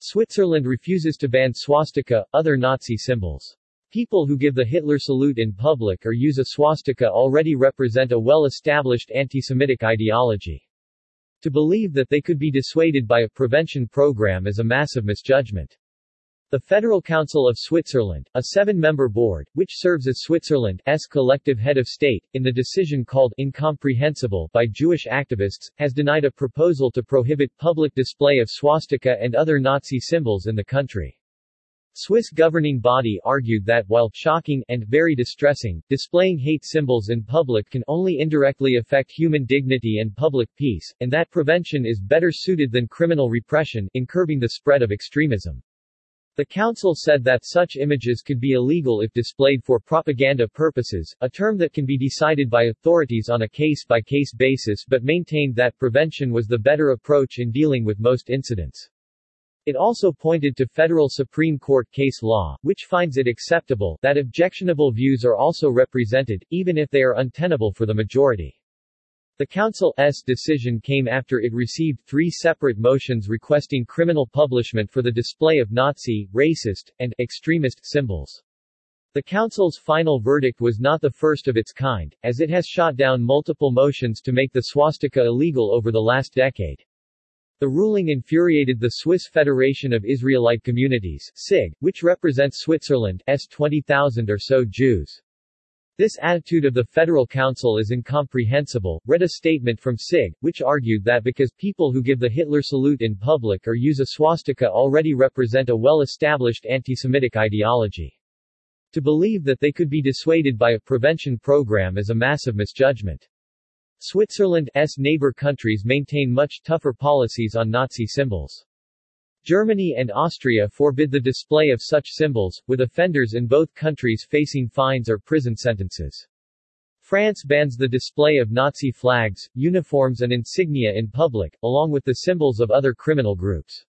Switzerland refuses to ban swastika, other Nazi symbols. People who give the Hitler salute in public or use a swastika already represent a well-established anti-Semitic ideology. To believe that they could be dissuaded by a prevention program is a massive misjudgment. The Federal Council of Switzerland, a seven-member board, which serves as Switzerland's collective head of state, in the decision called incomprehensible by Jewish activists, has denied a proposal to prohibit public display of swastika and other Nazi symbols in the country. Swiss governing body argued that while shocking and very distressing, displaying hate symbols in public can only indirectly affect human dignity and public peace, and that prevention is better suited than criminal repression in curbing the spread of extremism. The council said that such images could be illegal if displayed for propaganda purposes, a term that can be decided by authorities on a case-by-case -case basis but maintained that prevention was the better approach in dealing with most incidents. It also pointed to federal Supreme Court case law, which finds it acceptable that objectionable views are also represented, even if they are untenable for the majority. The Council's decision came after it received three separate motions requesting criminal publishment for the display of Nazi, racist, and extremist symbols. The Council's final verdict was not the first of its kind, as it has shot down multiple motions to make the swastika illegal over the last decade. The ruling infuriated the Swiss Federation of Israelite Communities SIG, which represents Switzerland's 20,000 or so Jews. This attitude of the Federal Council is incomprehensible, read a statement from SIG, which argued that because people who give the Hitler salute in public or use a swastika already represent a well-established anti-Semitic ideology. To believe that they could be dissuaded by a prevention program is a massive misjudgment. Switzerland's neighbor countries maintain much tougher policies on Nazi symbols. Germany and Austria forbid the display of such symbols, with offenders in both countries facing fines or prison sentences. France bans the display of Nazi flags, uniforms and insignia in public, along with the symbols of other criminal groups.